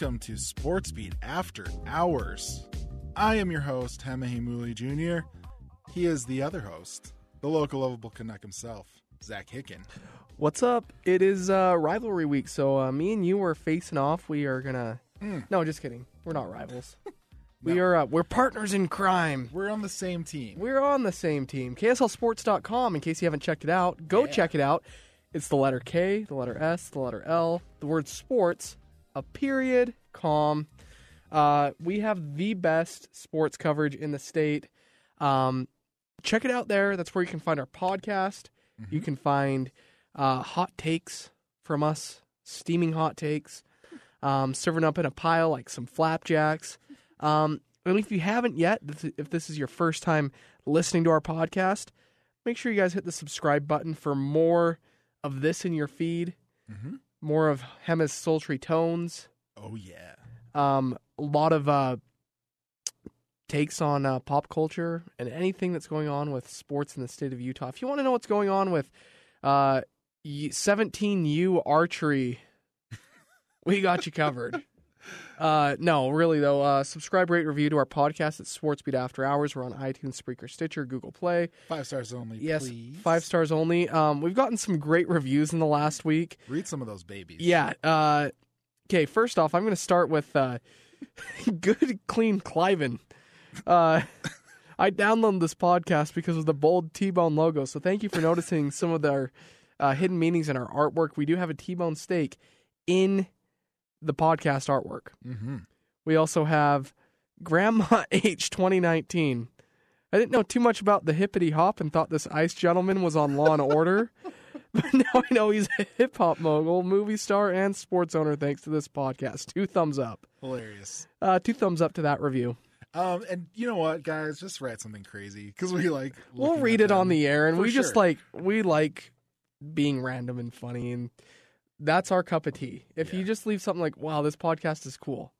Welcome to Sports Beat After Hours. I am your host, Mooley Jr. He is the other host, the local lovable Canuck himself, Zach Hicken. What's up? It is uh, rivalry week, so uh, me and you are facing off. We are gonna. No, just kidding. We're not rivals. We No. are. Uh, we're partners in crime. We're on the same team. We're on the same team. KSLSports.com. In case you haven't checked it out, go Yeah. check it out. It's the letter K, the letter S, the letter L, the word sports, a period, calm. Uh, we have the best sports coverage in the state. Um, check it out there. That's where you can find our podcast. You can find uh, hot takes from us, steaming hot takes, um, serving up in a pile like some flapjacks. Um, and if you haven't yet, if this is your first time listening to our podcast, make sure you guys hit the subscribe button for more of this in your feed, Mhm. More of Hema's sultry tones, Oh, yeah. um, a lot of uh, takes on uh, pop culture and anything that's going on with sports in the state of Utah. If you want to know what's going on with uh, 17U archery, we got you covered. Uh, no, really though. Uh, subscribe, rate, review to our podcast at Sportsbeat After Hours. We're on iTunes, Spreaker, Stitcher, Google Play. Five stars only, Yes, please. five stars only. Um, we've gotten some great reviews in the last week. Read some of those babies. Yeah. Uh, okay. First off, I'm going to start with uh, good, clean Cliven. Uh, I downloaded this podcast because of the bold T-bone logo. So thank you for noticing some of their uh, hidden meanings in our artwork. We do have a T-bone steak in the podcast artwork. Mm-hmm. We also have Grandma H 2019. I didn't know too much about the hippity hop and thought this ice gentleman was on Law and Order. But now I know he's a hip hop mogul, movie star, and sports owner thanks to this podcast. Two thumbs up. Hilarious. Uh, two thumbs up to that review. Um, and you know what, guys? Just write something crazy because we like. We'll read it on the air, and For we just like we like being random and funny, and that's our cup of tea. If you just leave something like, "Wow, this podcast is cool,"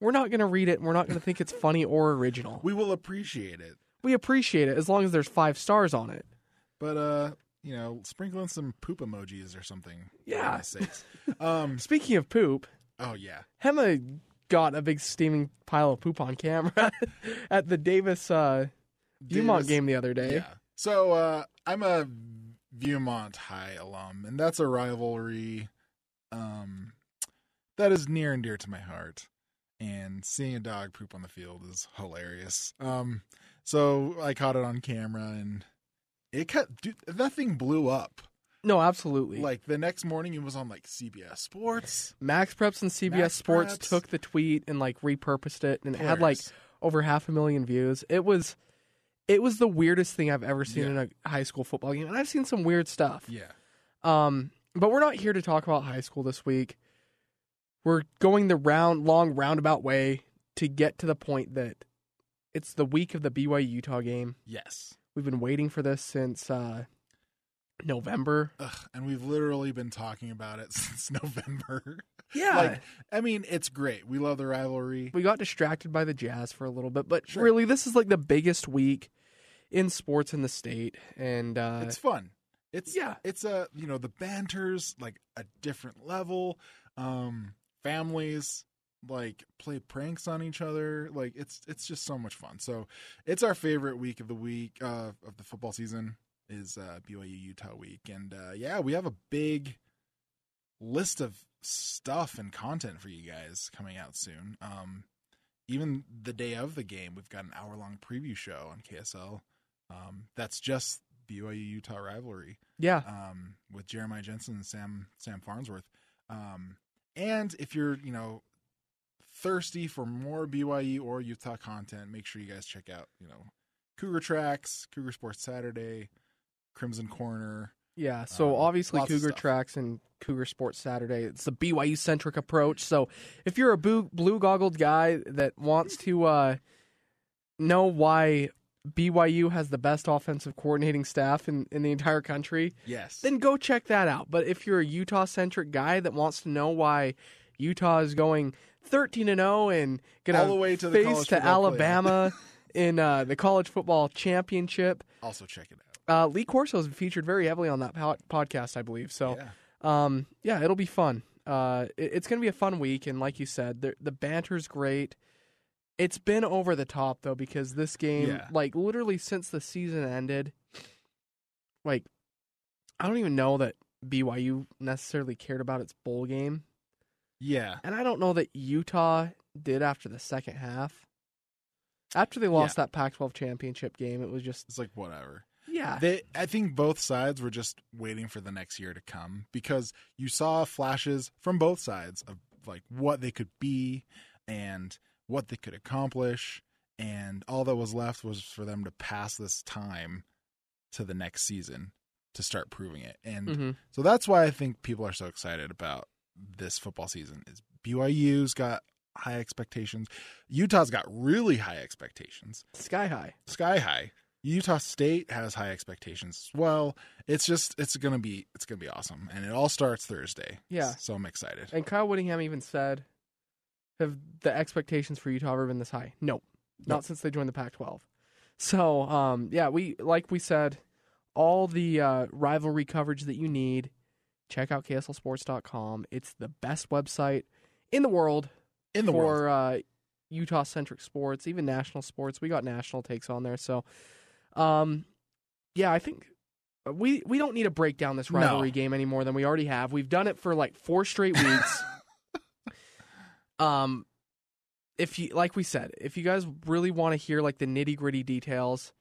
we're not gonna read it, and we're not gonna think it's funny or original. We will appreciate it. We appreciate it as long as there's five stars on it. But uh, you know, sprinkle in some poop emojis or something. Yeah. um. Speaking of poop, Oh yeah. Hema got a big steaming pile of poop on camera at the Davis uh, Davis- game the other day. Yeah. So uh, I'm a Viewmont High alum, and that's a rivalry um, that is near and dear to my heart. And seeing a dog poop on the field is hilarious. Um, so I caught it on camera, and it cut. Dude, that thing blew up. No, absolutely. Like the next morning, it was on like CBS Sports. Max Preps and CBS Max Sports Preps. took the tweet and like repurposed it, and it had like over half a million views. It was, it was the weirdest thing I've ever seen Yeah. in a high school football game, and I've seen some weird stuff. yeah. Um, but we're not here to talk about high school this week. We're going the round, long roundabout way to get to the point that it's the week of the BYU Utah game. Yes. We've been waiting for this since uh, November. Ugh, and we've literally been talking about it since November. Yeah. Like, I mean, it's great. We love the rivalry. we got distracted by the Jazz for a little bit, but Sure. really, this is like the biggest week in sports in the state, and uh, it's fun. It's Yeah. it's a you know the banter's like a different level. Um, families like play pranks on each other. Like it's it's just so much fun. So it's our favorite week of the week uh, of the football season is uh, BYU Utah week, and uh, yeah, we have a big list of stuff and content for you guys coming out soon. Um, even the day of the game, we've got an hour long preview show on KSL. Um, that's just BYU Utah rivalry Yeah. um, with Jeremiah Jensen and Sam Sam Farnsworth. Um, and if you're you know thirsty for more BYU or Utah content, make sure you guys check out you know Cougar Tracks, Cougar Sports Saturday, Crimson Corner. Yeah, so Um, obviously Cougar. Tracks and Cougar Sports Saturday. It's the BYU centric approach. So if you're a blue, blue goggled guy that wants to uh, know why BYU has the best offensive coordinating staff in, in the entire country, Yes, then go check that out. But if you're a Utah centric guy that wants to know why Utah is going 13 and 0 and going All the way to the face to. Alabama in uh, the college football championship, also check it out. Uh, Lee Corso is featured very heavily on that po- podcast, I believe. So, yeah. um, yeah, it'll be fun. Uh, it- it's going to be a fun week, and like you said, the the banter's great. It's been over the top though because this game, Yeah. like literally since the season ended, like I don't even know that BYU necessarily cared about its bowl game, yeah, and I don't know that Utah did after the second half. After they lost that Pac-12 championship game, it was just it's like whatever. Yeah, They, I think both sides were just waiting for the next year to come because you saw flashes from both sides of like what they could be and what they could accomplish, and all that was left was for them to pass this time to the next season to start proving it. And Mhm. so that's why I think people are so excited about this football season. Is BYU's got high expectations, Utah's got really high expectations sky high. sky high. Utah State has high expectations as well. It's just it's gonna be it's gonna be awesome, and it all starts Thursday. Yeah. so I'm excited. And Kyle Whittingham even said, "Have the expectations for Utah ever been this high? Nope, not Nope. since they joined the Pac-12." So, um, yeah, we like we said, all the uh, rivalry coverage that you need. Check out KSLSports.com. It's the best website in the world In the for world, uh, Utah-centric sports, even national sports. We got national takes on there, so um, yeah, I think we we don't need to break down this No. rivalry game any more than we already have. We've done it for like four straight weeks. um, if you like we said, if you guys really want to hear like the nitty gritty details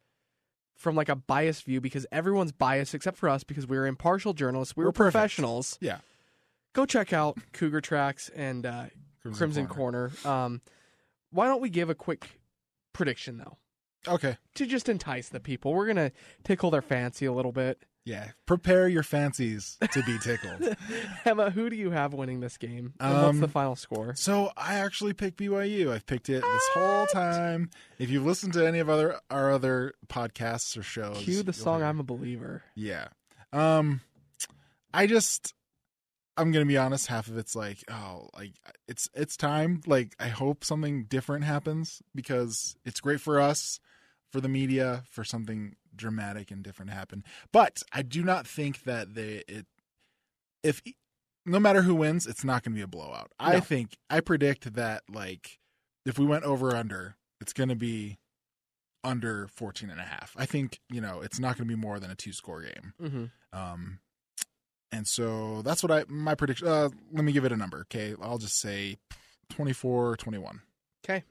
from like a biased view, because everyone's biased except for us, because we're impartial journalists, we're, We're perfect. professionals. Yeah. Go check out Cougar Tracks and uh, Crimson Corner. Um, why don't we give a quick prediction though Okay, to just entice the people? We're gonna tickle their fancy a little bit. yeah. Prepare your fancies to be tickled. Hema, who do you have winning this game? And what's Um, the final score? so I actually picked BYU. I've picked it this whole time. If you've listened to any of other our other podcasts or shows, Cue the song hear- "I'm a Believer." Yeah. Um I just I'm going to be honest, half of it's like, oh, like it's it's time. Like I hope something different happens because it's great for us, for the media, for something dramatic and different to happen. But I do not think that they it if no matter who wins, it's not going to be a blowout. I think I predict that like if we went over under, it's going to be under 14 and a half. I think, you know, it's not going to be more than a two score game. Mm-hmm. Um, and so that's what I my prediction. Uh, let me give it a number. Okay, I'll just say 24, 21. Okay,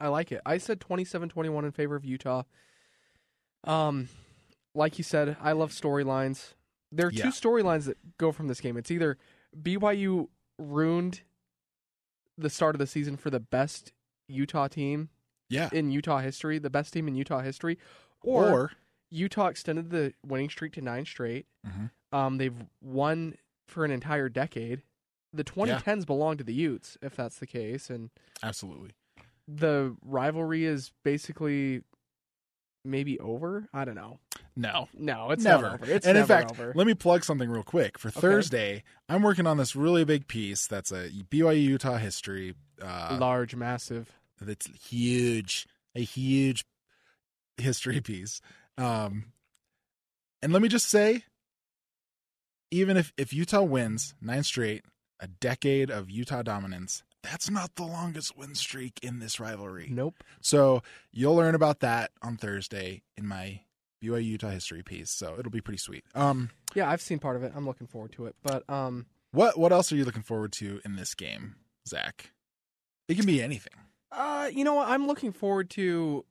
I like it. I said 27-21 in favor of Utah. Um, like you said, I love storylines. There are Yeah. two storylines that go from this game. It's either BYU ruined the start of the season for the best Utah team Yeah. in Utah history, the best team in Utah history, or, Or, Utah extended the winning streak to nine straight. Mhm. Um, they've won for an entire decade. The 2010s belong to the Utes, if that's the case, and absolutely. The rivalry is basically maybe over. I don't know. No. No, it's never. over. It's and in fact, over. let me plug something real quick. For Thursday, I'm working on this really big piece that's a BYU Utah history. Uh, Large, massive. that's huge, a huge history piece. Um, and let me just say, even if if Utah wins nine straight, a decade of Utah dominance, that's not the longest win streak in this rivalry. Nope. So you'll learn about that on Thursday in my BYU Utah history piece. So it'll be pretty sweet. Um, Yeah, I've seen part of it. I'm looking forward to it. But um, what what else are you looking forward to in this game, Zach? It can be anything. uh, you know what? I'm looking forward to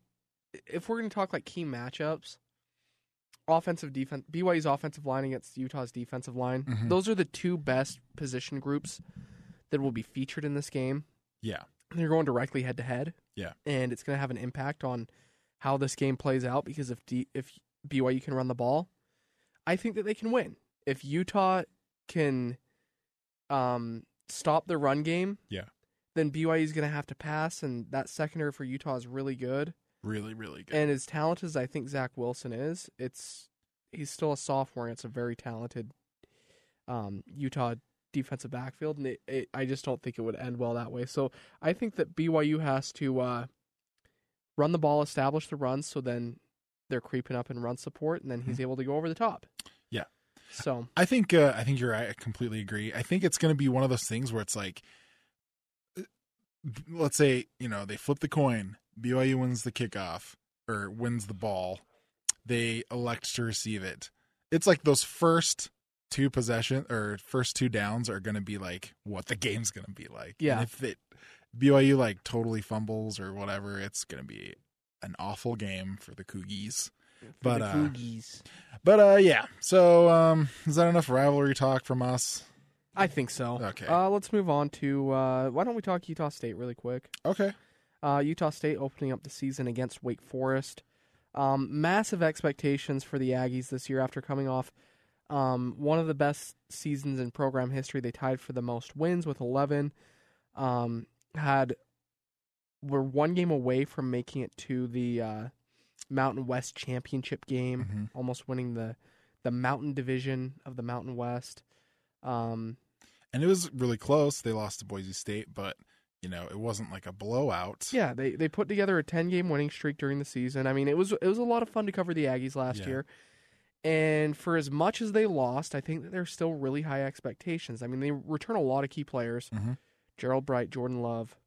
if we're going to talk like key matchups. Offensive defense, BYU's offensive line against Utah's defensive line. Mhm. Those are the two best position groups that will be featured in this game. Yeah. They're going directly head to head. Yeah. and it's going to have an impact on how this game plays out because if D, if BYU can run the ball, I think that they can win. If Utah can um, stop the run game, Yeah. then BYU is going to have to pass, and that secondary for Utah is really good. Really, really good. And as talented as I think Zach Wilson is, it's he's still a sophomore. And it's a very talented um, Utah defensive backfield, and it, it, I just don't think it would end well that way. So I think that BYU has to uh, run the ball, establish the runs, so then they're creeping up in run support, and then he's able to go over the top. Yeah. So I think uh, I think you're right. I completely agree. I think it's going to be one of those things where it's like, uh, let's say you know they flip the coin. BYU wins the kickoff or wins the ball. They elect to receive it. It's like those first two possession or first two downs are going to be like what the game's going to be like. Yeah. And if it BYU like totally fumbles or whatever, it's going to be an awful game for the Cougies. But the uh, Cougies. but uh, yeah. So um, is that enough rivalry talk from us? I think so. Okay. Uh, let's move on to uh, why don't we talk Utah State really quick? Okay. Uh, Utah State opening up the season against Wake Forest. Um, massive expectations for the Aggies this year after coming off um, one of the best seasons in program history. They tied for the most wins with 11. Um, had were one game away from making it to the uh, Mountain West championship game, Mhm. almost winning the the Mountain Division of the Mountain West. Um, And it was really close. They lost to Boise State, but you know it wasn't like a blowout. Yeah, they they put together a ten game winning streak during the season. I mean, it was it was a lot of fun to cover the Aggies last Yeah. year. And for as much as they lost, I think that there's still really high expectations. I mean, they return a lot of key players: Mhm. Gerold Bright, Jordan Love,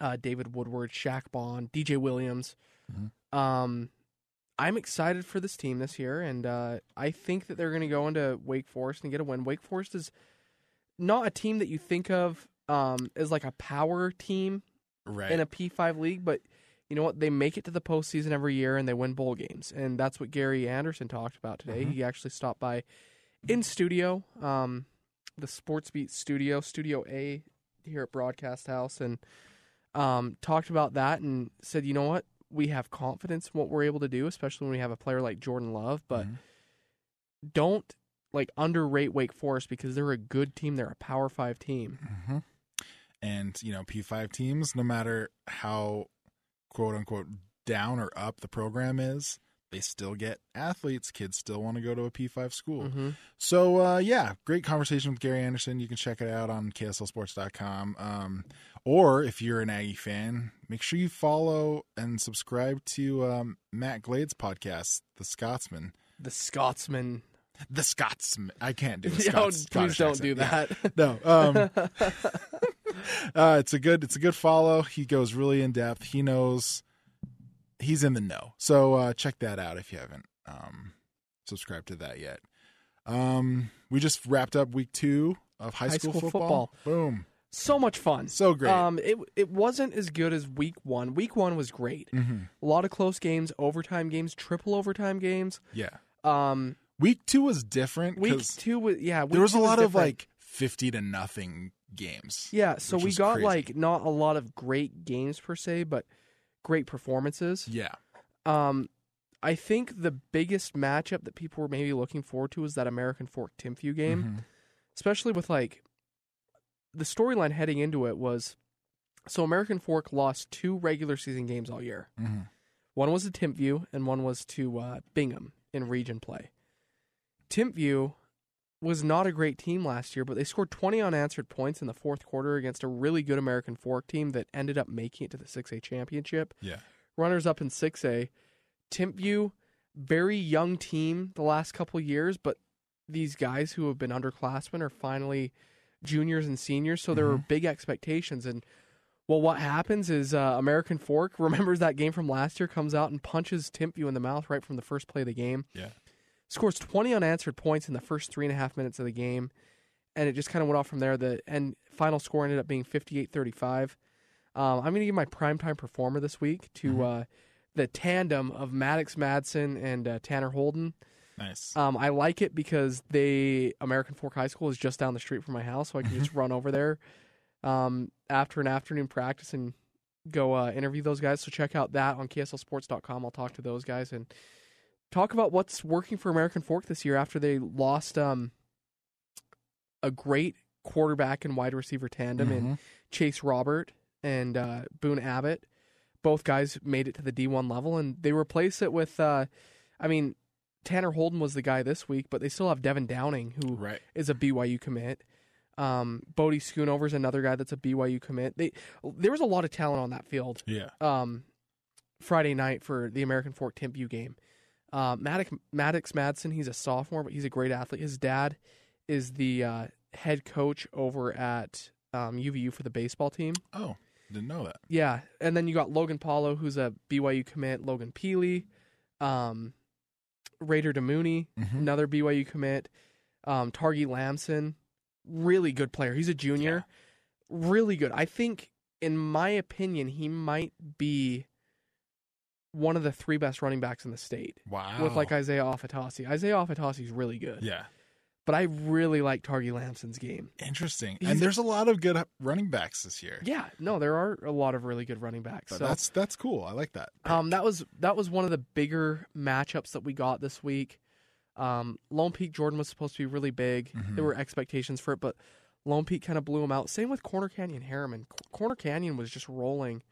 uh, David Woodward, Shaq Bond, DJ Williams. Mhm. Um, I'm excited for this team this year, and uh, I think that they're going to go into Wake Forest and get a win. Wake Forest is not a team that you think of um, as like a power team Right. in a P5 league, but you know what? They make it to the postseason every year and they win bowl games. And that's what Gary Anderson talked about today. Mhm. He actually stopped by in studio, um, the Sports Beat studio, Studio A here at Broadcast House, and um, talked about that and said, you know what? We have confidence in what we're able to do, especially when we have a player like Jordan Love, but Mhm. don't like underrate Wake Forest because they're a good team. They're a Power Five team. Mhm. And you know P5 teams, no matter how quote unquote down or up the program is, they still get athletes. Kids still want to go to a P5 school. hmm So uh, yeah, great conversation with Gary Anderson. You can check it out on KSLSports.com. Um, or if you're an Aggie fan, make sure you follow and subscribe to um, Matt Glade's podcast, The Scotsman. The Scotsman. The Scotsman. I can't do a No, please Scottish don't do accent. Yeah. that. No. Um, uh, it's a good it's a good follow. He goes really in depth. He knows he's in the know. So uh, check that out if you haven't um, subscribed to that yet. Um, we just wrapped up week two of high, High school, school football. Boom, so much fun. so great. Um, it it wasn't as good as week one. Week one was great. hmm A lot of close games, overtime games, triple overtime games. Yeah, Um, week two was different. Week two was yeah. There was a lot of like fifty to nothing games. yeah. So we got crazy. like not a lot of great games per se, but great performances. Yeah, Um, I think the biggest matchup that people were maybe looking forward to was that American Fork Timpview game. Mhm. especially with like the storyline heading into it was so American Fork lost two regular season games all year. Mhm. One was to Timpview and one was to uh, Bingham in region play. Timpview was not a great team last year, but they scored 20 unanswered points in the fourth quarter against a really good American Fork team that ended up making it to the 6A championship. Yeah. Runners up in 6A. Timpview, very young team the last couple years, but these guys who have been underclassmen are finally juniors and seniors, so there were big expectations. And well, what happens is uh, American Fork remembers that game from last year, comes out and punches Timpview in the mouth right from the first play of the game. Yeah. Scores 20 unanswered points in the first three and a half minutes of the game, and it just kind of went off from there. The end final score ended up being 58-35. Um, I'm going to give my primetime performer this week to Mhm. uh, the tandem of Maddox Madsen and uh, Tanner Holden. Nice. Um, I like it because they American Fork High School is just down the street from my house, so I can just run over there um, after an afternoon practice and go uh, interview those guys. So check out that on KSLSports.com. I'll talk to those guys and talk about what's working for American Fork this year after they lost um, a great quarterback and wide receiver tandem in Mhm. Chase Robert and uh, Boone Abbott. Both guys made it to the D1 level, and they replace it with, uh, I mean, Tanner Holden was the guy this week, but they still have Devin Downing, who is Right. a BYU commit. Um, Bodie is another guy that's a BYU commit. They there was a lot of talent on that field. Yeah. Um, Friday night for the American Fork Timpview game. Uh, Maddox, Maddox Madsen, he's a sophomore, but he's a great athlete. His dad is the uh, head coach over at um, UVU for the baseball team. Oh, didn't know that. Yeah, and then you got Logan Paulo, who's a BYU commit. Logan Peely, um, Raider Damuni, Mhm. another BYU commit. Um, Targi Lamson, really good player. He's a junior, really good. I think, in my opinion, he might be one of the three best running backs in the state. Wow. With like Isaiah Afatasi. Isaiah Afatasi's really good. yeah. But I really like Targi Lamson's game. Interesting. He's- and there's a lot of good running backs this year. Yeah, no, there are a lot of really good running backs. But So that's that's cool. I like that. Um, that was that was one of the bigger matchups that we got this week. Um, Lone Peak Jordan was supposed to be really big. Mhm. There were expectations for it, but Lone Peak kind of blew him out. Same with Corner Canyon Herriman. Corner Canyon was just rolling.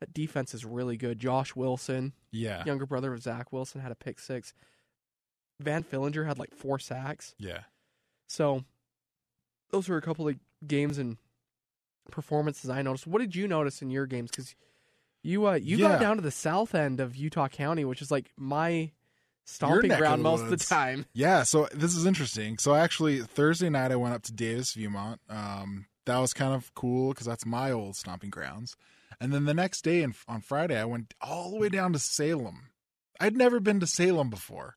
That defense is really good. Josh Wilson, yeah. younger brother of Zach Wilson, had a pick six. Van Fillinger had like four sacks. Yeah. So those were a couple of games and performances I noticed. What did you notice in your games? Because you uh, you Yeah. got down to the south end of Utah County, which is like my stomping neck of ground most of the time. Yeah, so this is interesting. So actually, Thursday night I went up to Davis, Viewmont. Um, that was kind of cool because that's my old stomping grounds. And then the next day, and on Friday, I went all the way down to Salem. I'd never been to Salem before.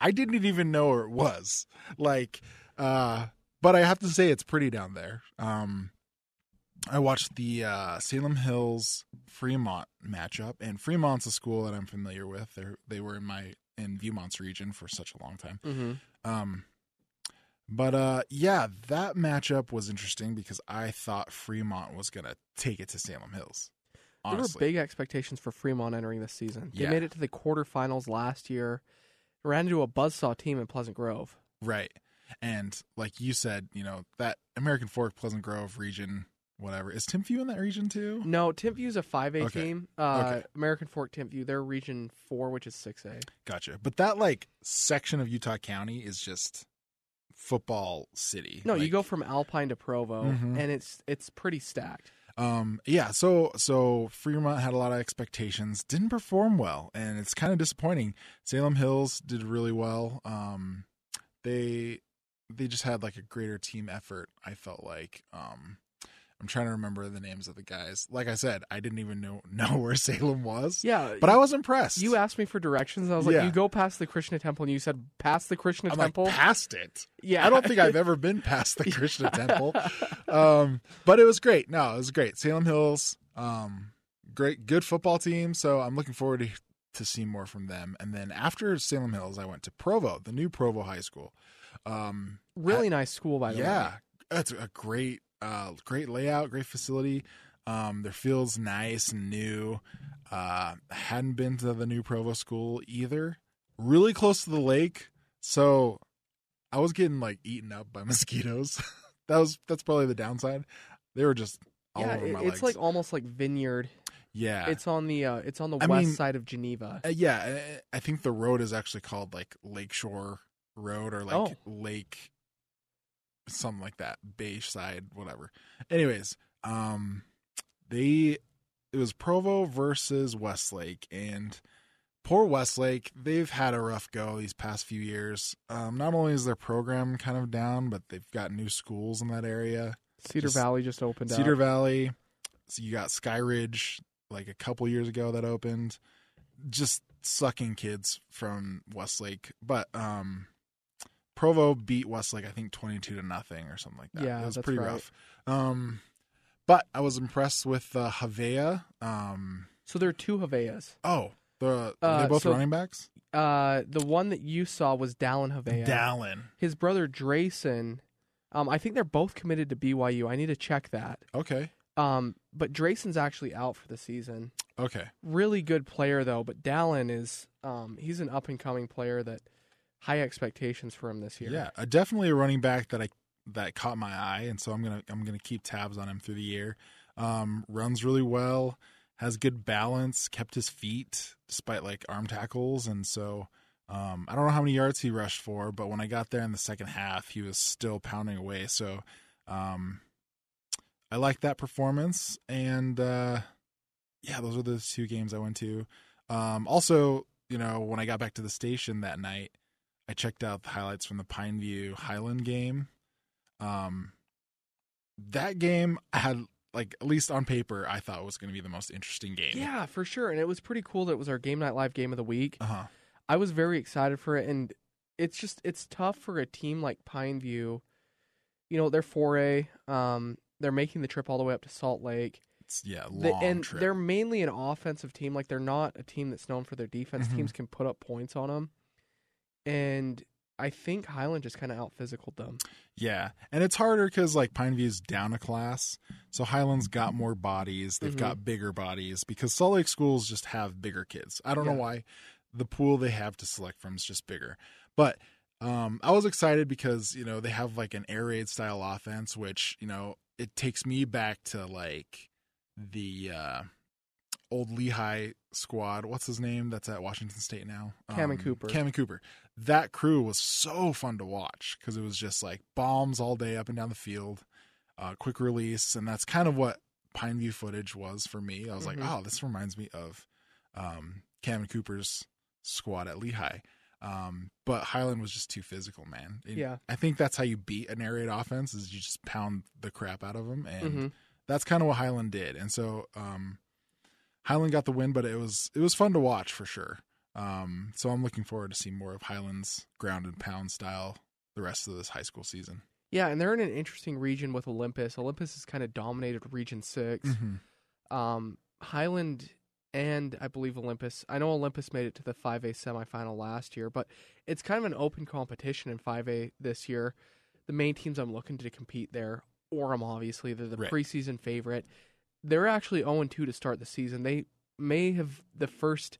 I didn't even know where it was. Like, uh, but I have to say it's pretty down there. Um, I watched the uh, Salem Hills Fremont matchup, and Fremont's a school that I'm familiar with. They they were in my in Viewmont's region for such a long time. Mm-hmm. Um, but uh, yeah, that matchup was interesting because I thought Fremont was gonna take it to Salem Hills. There were big expectations for Fremont entering this season. They Yeah. made it to the quarterfinals last year. Ran into a buzzsaw team in Pleasant Grove. right? And like you said, you know that American Fork, Pleasant Grove region, whatever. Is Timpview in that region too? No, Timpview's a 5A Okay. team. Uh, Okay. American Fork Timpview, they're Region 4, which is 6A. Gotcha. But that like section of Utah County is just football city. No, you go from Alpine to Provo, Mhm. and it's it's pretty stacked. Um, yeah, so so Fremont had a lot of expectations, didn't perform well, and it's kind of disappointing. Salem Hills did really well. Um, they they just had like a greater team effort. I felt like. Um, I'm trying to remember the names of the guys. Like I said, I didn't even know know where Salem was, Yeah, but I was impressed. You asked me for directions, and I was like, Yeah. "You go past the Krishna Temple," and you said, "Past the Krishna I'm Temple." like past it. yeah, I don't think I've ever been past the Krishna Temple. Um, but it was great. No, it was great. Salem Hills, um, great, good football team. So I'm looking forward to, to see more from them. And then after Salem Hills, I went to Provo, the new Provo High School. Um, really nice school, by the way. yeah, that's a great, uh, great layout, great facility. Um, their field's nice and new. Uh, hadn't been to the new Provo school either. Really close to the lake, so I was getting like eaten up by mosquitoes. that was that's probably the downside. They were just all yeah. over my it's legs. like almost like vineyard. yeah, It's on the uh, it's on the I west mean- side of Geneva. Uh, yeah, I- I think the road is actually called like Lakeshore Road or like Oh. Lake something like that, Bayside, whatever. Anyways, um they it was Provo versus Westlake and poor Westlake. They've had a rough go these past few years. Um, not only is their program kind of down, but they've got new schools in that area. Cedar Just- Valley just opened Cedar up. Valley. So you got Sky Ridge, like a couple years ago that opened. Just sucking kids from Westlake, but um, Provo beat Westlake, I think twenty-two to nothing or something like that. Yeah, it was that's pretty right. rough. Um, but I was impressed with uh, Havea. Um, So there are two Haveas. oh, the are Uh, they both so- running backs. Uh, the one that you saw was Dallin Havea. Dallin. His brother Drayson. Um, I think they're both committed to BYU. I need to check that. Okay. Um, but Drayson's actually out for the season. Okay. Really good player though, but Dallin is um he's an up and coming player that high expectations for him this year. Yeah, uh, definitely a running back that I that caught my eye, and so I'm gonna I'm gonna keep tabs on him through the year. Um, runs really well, has good balance, kept his feet despite like arm tackles, and so um, I don't know how many yards he rushed for, but when I got there in the second half, he was still pounding away. So um, I like that performance, and uh, yeah, those are the two games I went to. Um, also, you know, when I got back to the station that night. I checked out the highlights from the Pineview Highland game. Um, that game had like at least on paper, I thought was going to be the most interesting game. Yeah, for sure. And it was pretty cool that it was our game night live game of the week. Uh huh. I was very excited for it, and it's just it's tough for a team like Pineview. You know, they're four A. Um, they're making the trip all the way up to Salt Lake. It's yeah, long The- and trip. they're mainly an offensive team. Like they're not a team that's known for their defense. Mhm. Teams can put up points on them, and I think Highland just kind of out physicaled them. Yeah, and it's harder because like Pineview's down a class, so Highland's got more bodies. They've Mhm. got bigger bodies because Salt Lake schools just have bigger kids. I don't know why. The pool they have to select from is just bigger. But um, I was excited because you know they have like an air raid style offense, which you know it takes me back to like the uh, old Lehi squad. What's his name? That's at Washington State now. Cammon Cooper. Cammon Cooper. That crew was so fun to watch because it was just like bombs all day up and down the field, uh, quick release, and that's kind of what Pineview footage was for me. I was Mhm. like, oh, this reminds me of um, Cammon Cooper's squad at Lehi. Um, but Highland was just too physical, man. And Yeah. I think that's how you beat an air raid offense is you just pound the crap out of them, and Mhm. that's kind of what Highland did. And so um, Highland got the win, but it was it was fun to watch for sure. Um, so I'm looking forward to see more of Highland's ground and pound style the rest of this high school season. Yeah, and they're in an interesting region with Olympus. Olympus has kind of dominated Region 6 Mm-hmm. Um, Highland and I believe Olympus. I know Olympus made it to the 5A semifinal last year, but it's kind of an open competition in 5A this year. The main teams I'm looking to compete there, Orem obviously, they're the Right. preseason favorite. They're actually 0 2 to start the season. They may have the first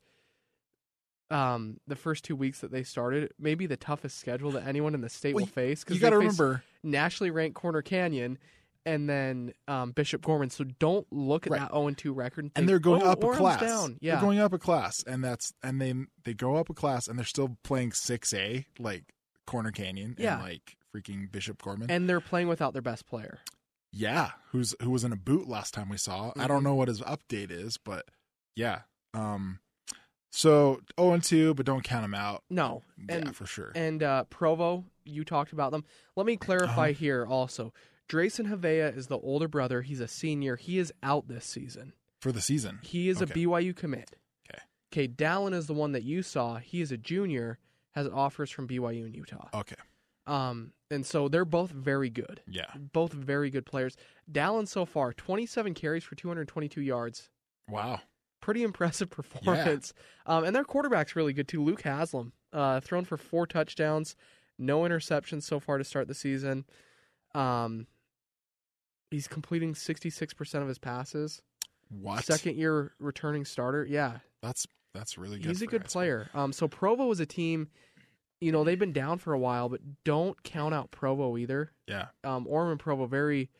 um the first two weeks that they started maybe the toughest schedule that anyone in the state Well, will face Because You got to remember, nationally ranked Corner Canyon and then um, Bishop Gorman. So don't look at Right. that 0 2 record. And, and they're going "Oh, up a class. Down. Yeah. They're going up a class, and that's and they they go up a class, and they're still playing six A like Corner Canyon Yeah. and like freaking Bishop Gorman. and they're playing without their best player. Yeah, who's who was in a boot last time we saw. I Mhm. don't know what his update is, but yeah. Um so 0 and 2, but don't count them out. No. yeah, And for sure. and uh, Provo, you talked about them. Let me clarify Uh-huh. here also. Drayson Havea is the older brother. He's a senior. He is out this season. for the season. He is Okay. a BYU commit. Okay. Okay, Dallin is the one that you saw. He is a junior, has offers from BYU and Utah. Okay. Um, and so they're both very good. Yeah. Both very good players. Dallin so far, 27 carries for 222 yards. Wow. Pretty impressive performance. Um, and their quarterback's really good too. Luke Haslam, uh, thrown for four touchdowns, no interceptions so far to start the season. Um, he's completing 66% of his passes. What? Second year returning starter. Yeah, That's that's really good. he's a good player. Um, so Provo is a team. You know they've been down for a while, but don't count out Provo either. Yeah. Um, Orem and Provo very,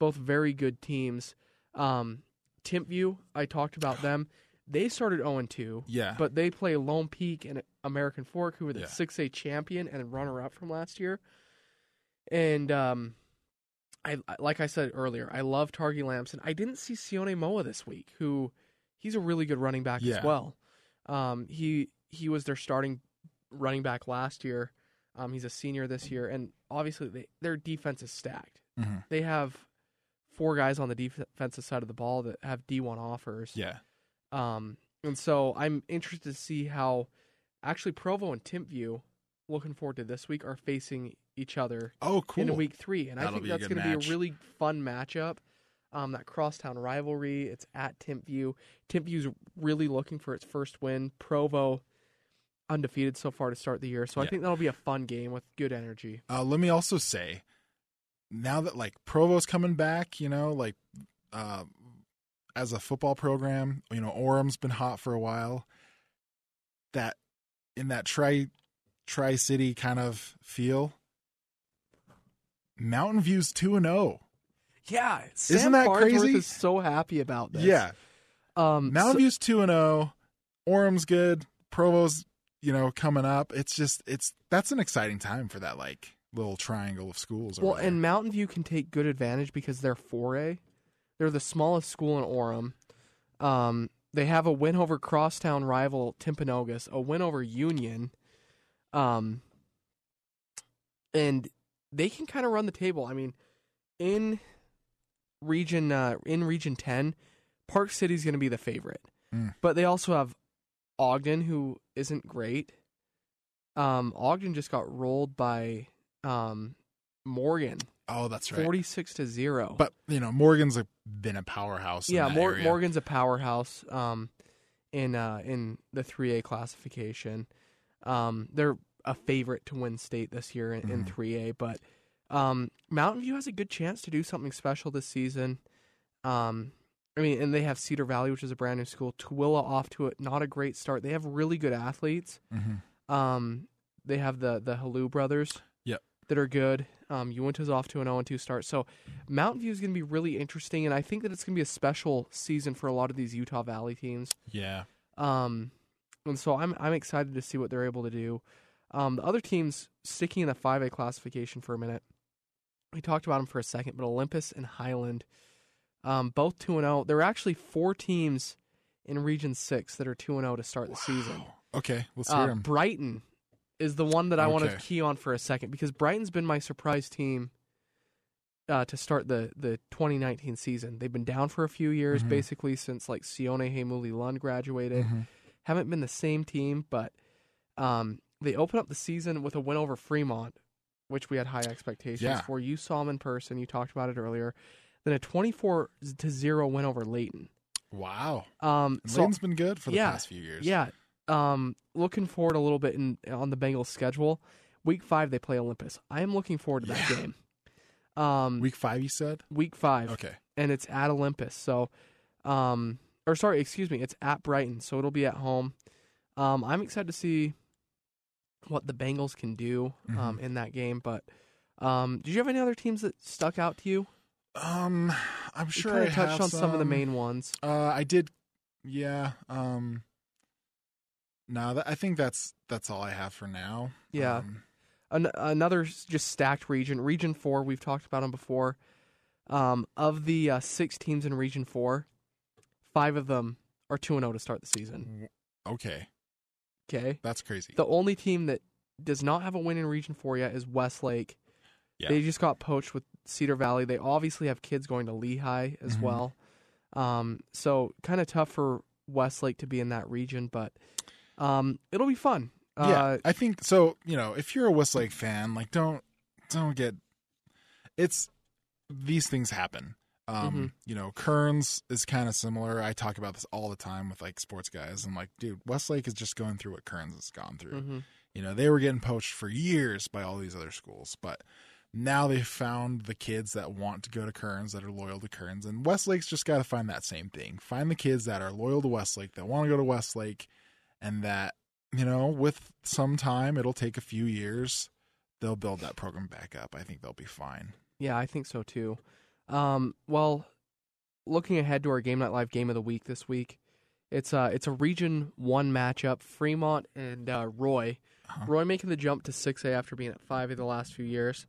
both very good teams. Um, Timpview, I talked about them. They started 0 2, Yeah. but they play Lone Peak and American Fork, who were the Yeah. 6A champion and runner up from last year. And um, I like I said earlier, I love Targi Lamson. I didn't see Sione Moa this week, who he's a really good running back Yeah. as well. Um, he he was their starting running back last year. Um, he's a senior this year, and obviously they, their defense is stacked. Mhm. They have four guys on the defensive side of the ball that have D1 offers. Yeah. Um, and so I'm interested to see how actually Provo and Timpview, looking forward to this week, are facing each other Oh, cool. in week three, and I That'll think that's going to be a really fun matchup. Um, that crosstown rivalry. It's at Timpview. Timpview's really looking for its first win. Provo undefeated so far to start the year, so I Yeah. think that'll be a fun game with good energy. Uh, let me also say, now that like Provo's coming back, you know, like uh, as a football program, you know, Orem's been hot for a while. That in that tri tri city kind of feel, Mountain View's two and zero. Yeah, Isn't that Farnsworth crazy? is so happy about this. Yeah, um, Mountain so- View's two and zero. Orem's good. Provo's you know coming up. It's just it's that's an exciting time for that like little triangle of schools. Well, and Mountain View can take good advantage because they're 4A. They're the smallest school in Orem. Um, they have a win over crosstown rival Timpanogos, a win over Union, um, and they can kind of run the table. I mean, in region uh, in region ten, Park City's going to be the favorite, Mm. but they also have Ogden, who isn't great. Um, Ogden just got rolled by um, Morgan, oh, that's right. forty six to zero. But you know, Morgan's a, been a powerhouse. in yeah, Mor-. Morgan's a powerhouse um, in uh, in the three A classification. Um, they're a favorite to win state this year in, in Mhm. 3A, but um, Mountain View has a good chance to do something special this season. Um, I mean, and they have Cedar Valley, which is a brand new school. Tooele off to it, not a great start. They have really good athletes. Mhm. Um, they have the the Halou brothers. That are good. Um, Uinta's off to an 0 2 start. So Mountain View is going to be really interesting, and I think that it's going to be a special season for a lot of these Utah Valley teams. Yeah, Um, and so I'm I'm excited to see what they're able to do. Um, the other teams sticking in the 5A classification for a minute. We talked about them for a second, but Olympus and Highland, um, both two and zero. There are actually four teams in Region Six that are two and zero to start the season. Okay, let's Uh, them. Brighton is the one that I want to key on for a second because Brighton's been my surprise team uh, to start the, the 2019 season. They've been down for a few years, Mhm. basically since like Sione Hemuli Lund graduated. Mhm. Haven't been the same team, but um, they open up the season with a win over Fremont, which we had high expectations Yeah. for. You saw them in person. You talked about it earlier. Then a 24 to zero win over Layton. Wow, Um, so Layton's been good for the yeah, past few years. yeah. Um, looking forward a little bit in on the Bengals schedule. Week five they play Olympus. I am looking forward to that Yeah. game. Um, week, five, you said. Week five, Okay. and it's at Olympus. So, um, or sorry, excuse me, it's at Brighton. So it'll be at home. Um, I'm excited to see what the Bengals can do um, Mm-hmm. in that game. But um, did you have any other teams that stuck out to you? Um, I'm sure kind I touched on some of the main ones. Uh, I did. Yeah. Um. No, that, I think that's that's all I have for now. Yeah. Um, An- another just stacked region. Region four, we've talked about them before. Um, of the uh, six teams in Region four, five of them are two and zero to start the season. okay, Okay, that's crazy. the only team that does not have a win in Region four yet is Westlake. Yeah. They just got poached with Cedar Valley. They obviously have kids going to Lehi as Mhm. well. Um, so kind of tough for Westlake to be in that region, but um, it'll be fun. yeah, Uh, I think so. You know, if you're a Westlake fan, like don't don't get. It's these things happen. Um, Mhm. you know, Kearns is kind of similar. I talk about this all the time with like sports guys. I'm like, dude, Westlake is just going through what Kearns has gone through. mhm. You know, they were getting poached for years by all these other schools, but now they've found the kids that want to go to Kearns that are loyal to Kearns, and Westlake's just got to find that same thing. Find the kids that are loyal to Westlake, that want to go to Westlake, and that you know, with some time, it'll take a few years. They'll build that program back up. I think they'll be fine. Yeah, I think so too. Um, well, looking ahead to our Game Night Live game of the week this week, it's uh it's a Region One matchup: Fremont and uh, Roy. Uh-huh. Roy making the jump to six A after being at five A the last few years.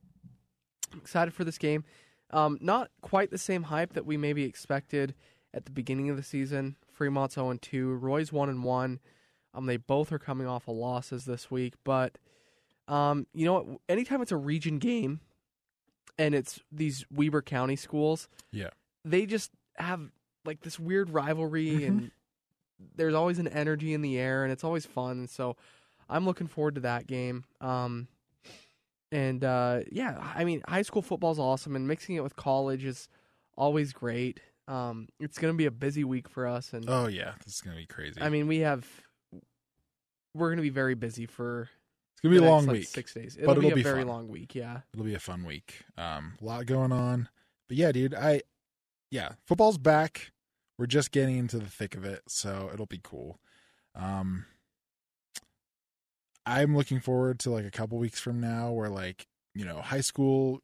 Excited for this game. Um, not quite the same hype that we maybe expected at the beginning of the season. Fremont's zero and two. Roy's one and one. Um, they both are coming off of losses this week, but um, you know what? Anytime it's a region game, and it's these Weber County schools, Yeah. they just have like this weird rivalry, Mhm. and there's always an energy in the air, and it's always fun. So, I'm looking forward to that game. Um, and uh, yeah, I mean, high school football's awesome, and mixing it with college is always great. Um, it's going to be a busy week for us, and Oh yeah, this is gonna be crazy. I mean, we have we're going to be very busy for it's gonna be the a next, long like, week. six days. It'll but be it'll a be very fun. long week. Yeah, It'll be a fun week. Um, a lot going on. But yeah, dude, I yeah, football's back. We're just getting into the thick of it, so it'll be cool. Um I'm looking forward to like a couple weeks from now where like, you know, high school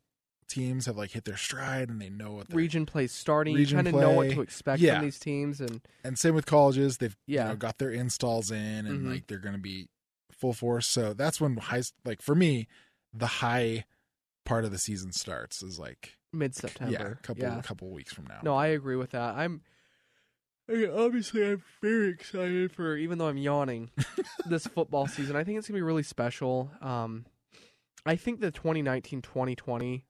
teams have like hit their stride and they know what they're region plays starting. Region you kind of know what play. to expect Yeah. from these teams, and and same with colleges. They've Yeah. you know, got their installs in and Mhm. like they're gonna be full force. So that's when high like for me, the high part of the season starts is like mid September. Yeah, a couple couple weeks from now. No, I agree with that. I'm obviously I'm very excited for even though I'm yawning this football season. I think it's gonna be really special. Um, I think the 2019-2020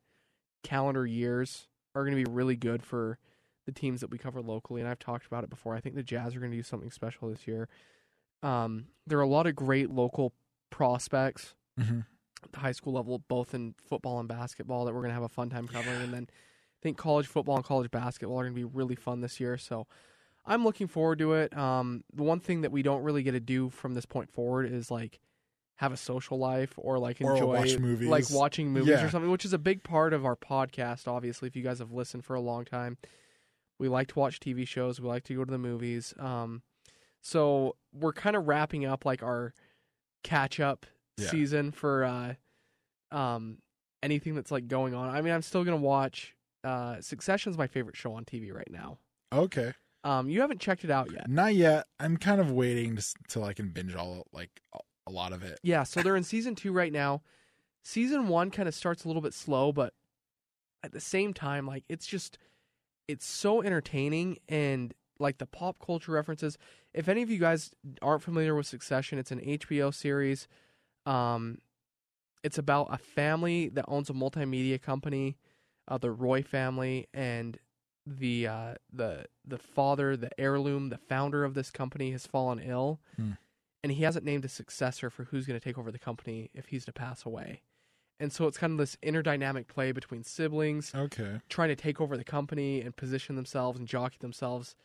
calendar years are gonna be really good for the teams that we cover locally, and I've talked about it before. I think the Jazz are gonna do something special this year. Um, there are a lot of great local prospects Mhm. at the high school level, both in football and basketball, that we're gonna have a fun time covering, and then I think college football and college basketball are gonna be really fun this year. So I'm looking forward to it. Um, the one thing that we don't really get to do from this point forward is like have a social life or like Or enjoy watch movies. like watching movies Yeah. or something, which is a big part of our podcast. Obviously, if you guys have listened for a long time, we like to watch TV shows. We like to go to the movies. Um, so we're kind of wrapping up like our catch up Yeah. season for uh, um, anything that's like going on. I mean, I'm still gonna watch. Uh, Succession's my favorite show on TV right now. Okay. Um, you haven't checked it out yet. Not yet. I'm kind of waiting to, till I can binge all like a- lot of it. Yeah, so they're in season two right now. Season one kind of starts a little bit slow, but at the same time, like it's just it's so entertaining and like the pop culture references. If any of you guys aren't familiar with Succession, it's an HBO series. Um, it's about a family that owns a multimedia company, uh, the Roy family, and the uh, the the father, the heirloom, the founder of this company has fallen ill, Hmm. And he hasn't named a successor for who's going to take over the company if he's to pass away. And so it's kind of this inner dynamic play between siblings Okay. trying to take over the company and position themselves and jockey themselves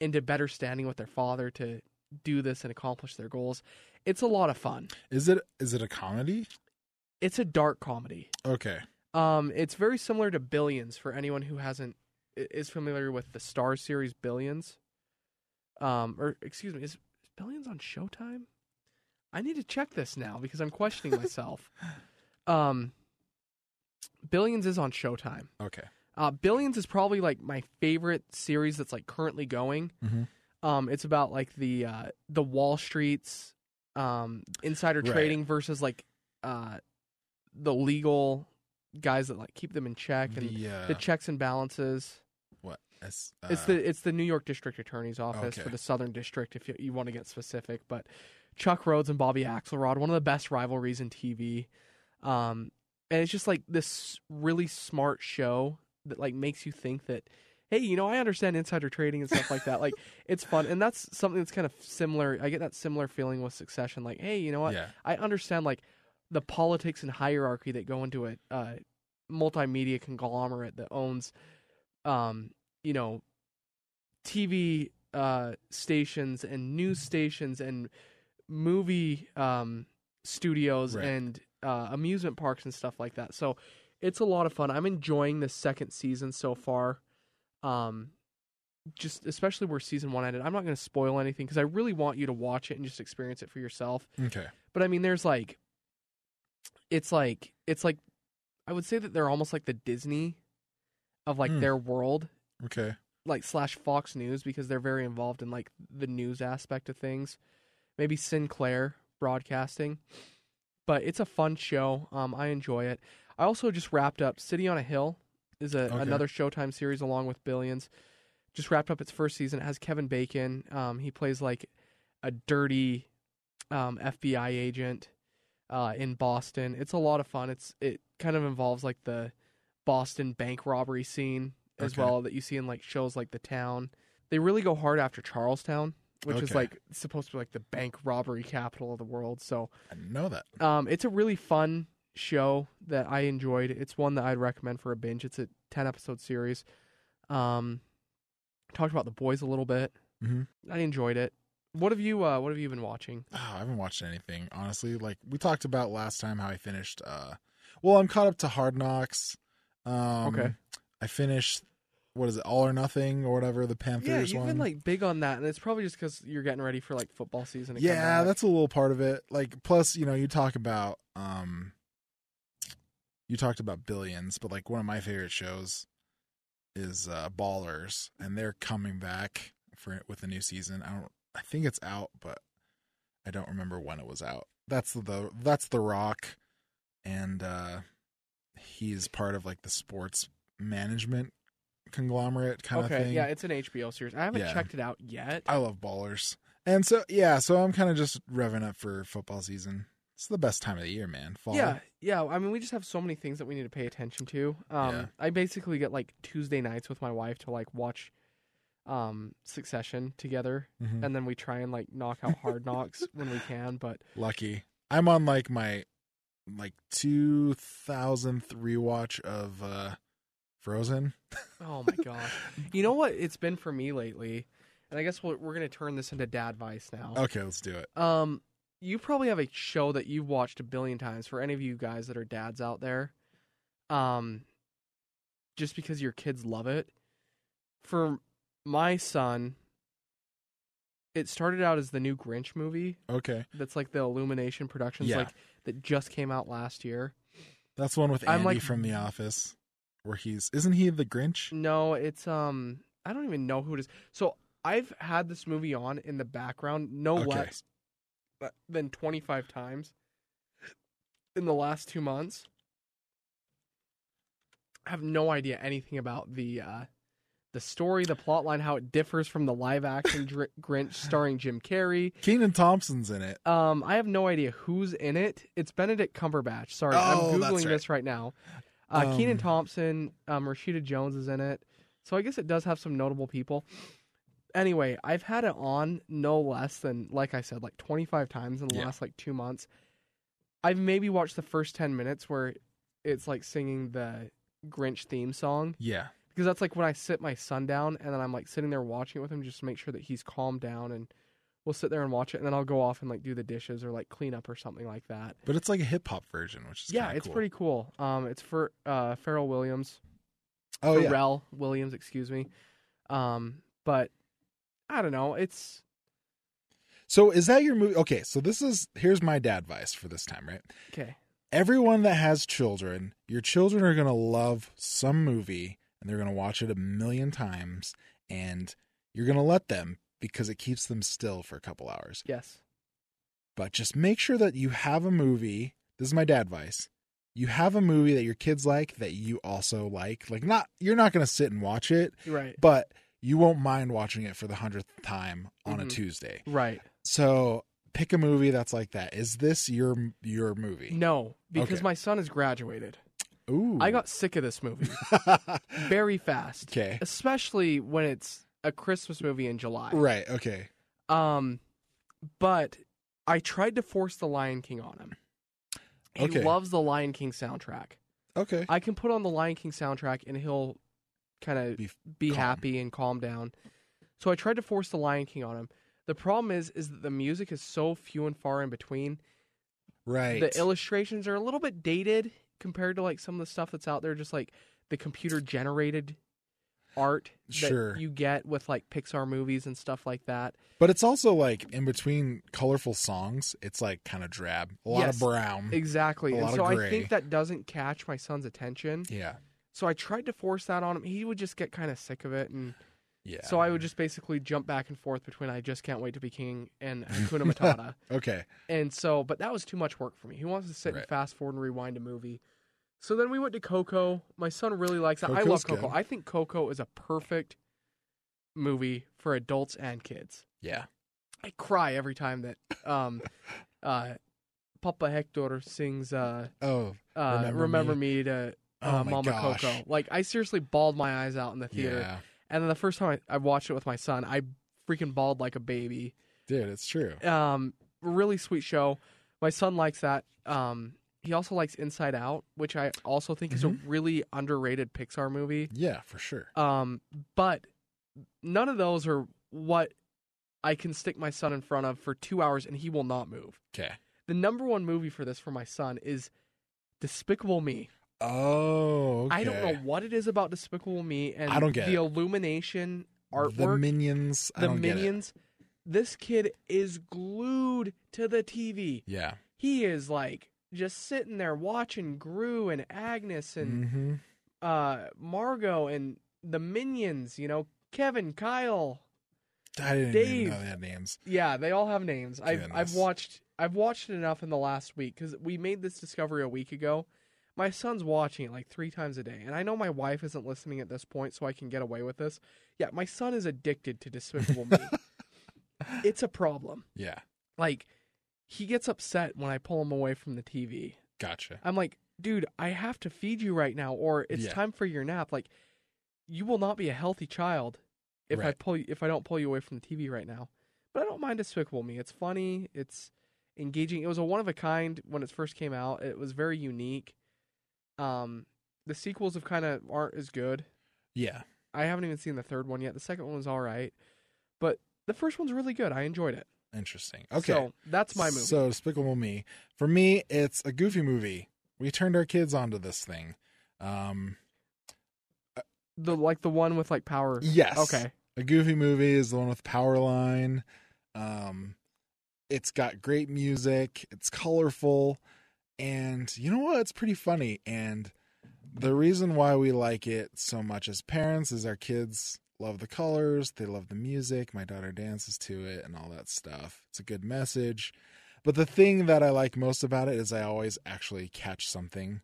into better standing with their father to do this and accomplish their goals. It's a lot of fun. Is it is it a comedy? It's a dark comedy. Okay. Um, it's very similar to Billions for anyone who hasn't is familiar with the Star series Billions. Um, or excuse me, is, Billions on Showtime? I need to check this now because I'm questioning myself. um, Billions is on Showtime. Okay. Uh, Billions is probably like my favorite series that's like currently going. Mhm. Um, it's about like the uh, the Wall Streets, um, insider Right. trading versus like uh, the legal guys that like keep them in check and The uh, the checks and balances. S, it's uh, the it's the New York District Attorney's Office Okay. for the Southern District, if you, you want to get specific. But Chuck Rhoades and Bobby Axelrod, one of the best rivalries in TV, um, and it's just like this really smart show that like makes you think that, hey, you know, I understand insider trading and stuff like that. Like it's fun, and that's something that's kind of similar. I get that similar feeling with Succession. Like, hey, you know what? yeah. I understand like the politics and hierarchy that go into a uh, multimedia conglomerate that owns, um, you know, TV uh, stations and news stations and movie um, studios Right. and uh, amusement parks and stuff like that. So it's a lot of fun. I'm enjoying the second season so far. Um, just especially where season one ended. I'm not going to spoil anything because I really want you to watch it and just experience it for yourself. Okay. But I mean, there's like, it's like it's like, I would say that they're almost like the Disney of like Hmm. their world, Okay. like slash Fox News because they're very involved in like the news aspect of things. Maybe Sinclair Broadcasting, but it's a fun show. Um, I enjoy it. I also just wrapped up City on a Hill is a, Okay. another Showtime series along with Billions. Just wrapped up its first season. It has Kevin Bacon. Um, he plays like a dirty um, FBI agent uh, in Boston. It's a lot of fun. It's it kind of involves like the Boston bank robbery scene as Okay. well that you see in like shows like The Town. They really go hard after Charlestown, which is like supposed to be like the bank robbery capital of the world. So I know that. um, it's a really fun show that I enjoyed. It's one that I'd recommend for a binge. It's a ten episode series. Um, talked about the boys a little bit. hmm I enjoyed it. What have you uh, What have you been watching? Oh, I haven't watched anything honestly. Like we talked about last time, how I finished. uh Well, I'm caught up to Hard Knocks. Um, Okay. I finished. What is it? All or Nothing or whatever the Panthers Yeah, you've one. been like big on that, and it's probably just because you're getting ready for like football season. to come yeah, back. that's a little part of it. Like plus, you know, you talk about um, you talked about Billions, but like one of my favorite shows is uh Ballers, and they're coming back for with a new season. I don't. I think it's out, but I don't remember when it was out. That's the that's the Rock, and uh he's part of like the sports management conglomerate kind okay. of thing. Yeah, it's an HBO series. I haven't Yeah. checked it out yet. I love ballers. And so yeah, so I'm kind of just revving up for football season. It's the best time of the year, man. Fall. Yeah, yeah. I mean, we just have so many things that we need to pay attention to. Um, Yeah. I basically get like Tuesday nights with my wife to like watch um Succession together, Mhm. and then we try and like knock out Hard Knocks when we can. But Lucky. I'm on like my like 2003 watch of uh Frozen. oh my gosh, you know what it's been for me lately, and I guess we're, we're gonna turn this into dad vice now. Okay, let's do it. Um, you probably have a show that you've watched a billion times. For any of you guys that are dads out there, um, just because your kids love it. For my son, it started out as the new Grinch movie. Okay. That's like the Illumination Productions, Yeah. like that just came out last year. That's the one with I'm Andy like- from The Office where he's isn't he the Grinch? No, it's um, I don't even know who it is. So I've had this movie on in the background, no Okay. less than twenty five times in the last two months. I have no idea anything about the uh, the story, the plot line, how it differs from the live action Dr- Grinch starring Jim Carrey. Kenan Thompson's in it. Um, I have no idea who's in it. It's Benedict Cumberbatch. Sorry, Oh, I'm googling right. this right now. Uh, Kenan Um, Thompson, um, Rashida Jones is in it. So I guess it does have some notable people. Anyway, I've had it on no less than, like I said, like 25 times in the Yeah. last like two months. I've maybe watched the first 10 minutes where it's like singing the Grinch theme song Yeah. because that's like when I sit my son down and then I'm like sitting there watching it with him just to make sure that he's calmed down and we'll sit there and watch it and then I'll go off and like do the dishes or like clean up or something like that. But it's like a hip hop version, which is yeah, it's cool. pretty cool. Um, it's for uh Pharrell Williams, Oh yeah. Pharrell Williams, excuse me. Um, but I don't know. It's So is that your movie? Okay, so this is here's my dad advice for this time, right? okay. Everyone that has children, your children are gonna love some movie and they're gonna watch it a million times, and you're gonna let them because it keeps them still for a couple hours. Yes. But just make sure that you have a movie. This is my dad advice. You have a movie that your kids like that you also like. Like not you're not gonna sit and watch it, Right. but you won't mind watching it for the hundredth time on a Mhm. Tuesday. Right. So pick a movie that's like that. Is this your your movie? No, because Okay. my son has graduated. Ooh. I got sick of this movie very fast, okay. especially when it's a Christmas movie in July. Right. Okay. Um, but I tried to force the Lion King on him. He Okay. loves the Lion King soundtrack. Okay. I can put on the Lion King soundtrack and he'll kind of Be be, happy and calm down. So I tried to force the Lion King on him. The problem is, is that the music is so few and far in between. Right. The illustrations are a little bit dated compared to like some of the stuff that's out there, just like the computer generated art that Sure. you get with like Pixar movies and stuff like that. but it's also like in between colorful songs, it's like kind of drab. A lot Yes. of brown. Exactly. And so I think that doesn't catch my son's attention. yeah. So I tried to force that on him. He would just get kind of sick of it and Yeah. so I would just basically jump back and forth between I just can't wait to be king and Hakuna Matata. Okay. and so but that was too much work for me. He wants to sit Right. and fast forward and rewind a movie. So then we went to Coco. My son really likes that. I Coco's love Coco. good. I think Coco is a perfect movie for adults and kids. Yeah. I cry every time that um, uh, Papa Hector sings uh, Oh, uh, Remember "Remember, Me? Me" to Oh uh, my Mama gosh. Coco. Like I seriously bawled my eyes out in the theater. yeah, And then the first time I, I watched it with my son, I freaking bawled like a baby. dude, it's true. Um, really sweet show. My son likes that. Um, he also likes Inside Out, which I also think is a Mm-hmm. really underrated Pixar movie. Yeah, for sure. Um, but none of those are what I can stick my son in front of for two hours and he will not move. Okay. The number one movie for this for my son is Despicable Me. Oh, okay. I don't know what it is about Despicable Me and I don't get the it. illumination artwork, The minions. I the don't get it. minions. This kid is glued to the TV. Yeah. He is like just sitting there watching Gru and Agnes and Mm-hmm. uh Margo and the minions, you know, Kevin, Kyle. I didn't Dave. know they had names. Yeah, they all have names. I've I've watched I've watched it enough in the last week cuz we made this discovery a week ago. My son's watching it like 3 times a day. And I know my wife isn't listening at this point so I can get away with this. Yeah, my son is addicted to Despicable Me. It's a problem. Yeah. Like he gets upset when I pull him away from the TV. Gotcha. I'm like, dude, I have to feed you right now, or it's Yeah. time for your nap. Like, you will not be a healthy child if I pull you, if I don't pull you away from the TV right now. But I don't mind Despicable Me. It's funny. It's engaging. It was a one of a kind when it first came out. It was very unique. Um, the sequels have kind of aren't as good. Yeah. I haven't even seen the third one yet. The second one was all right, but the first one's really good. I enjoyed it. Interesting. Okay. so that's my movie. So Despicable Me. For me, it's a goofy movie. We turned our kids onto this thing. Um, the like the one with like power. yes. Okay. A goofy movie is the one with Powerline. Um, it's got great music. It's colorful, and you know what? It's pretty funny. And the reason why we like it so much as parents is our kids love the colors, they love the music. My daughter dances to it and all that stuff. It's a good message. But the thing that I like most about it is I always actually catch something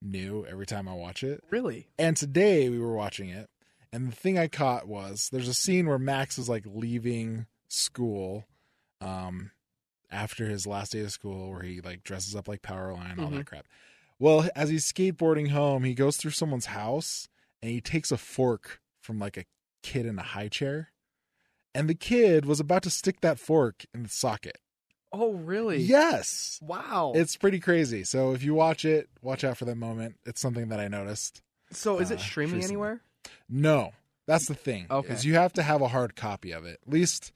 new every time I watch it. Really? And today we were watching it, and the thing I caught was there's a scene where Max is like leaving school, um, after his last day of school, where he like dresses up like Powerline, and all that crap. Well, as he's skateboarding home, he goes through someone's house and he takes a fork from like a kid in a high chair, and the kid was about to stick that fork in the socket. Oh, really? Yes. Wow. It's pretty crazy. So if you watch it, watch out for that moment. It's something that I noticed. so is it uh, streaming recently. anywhere? No, that's the thing. Okay. is you have to have a hard copy of it. At least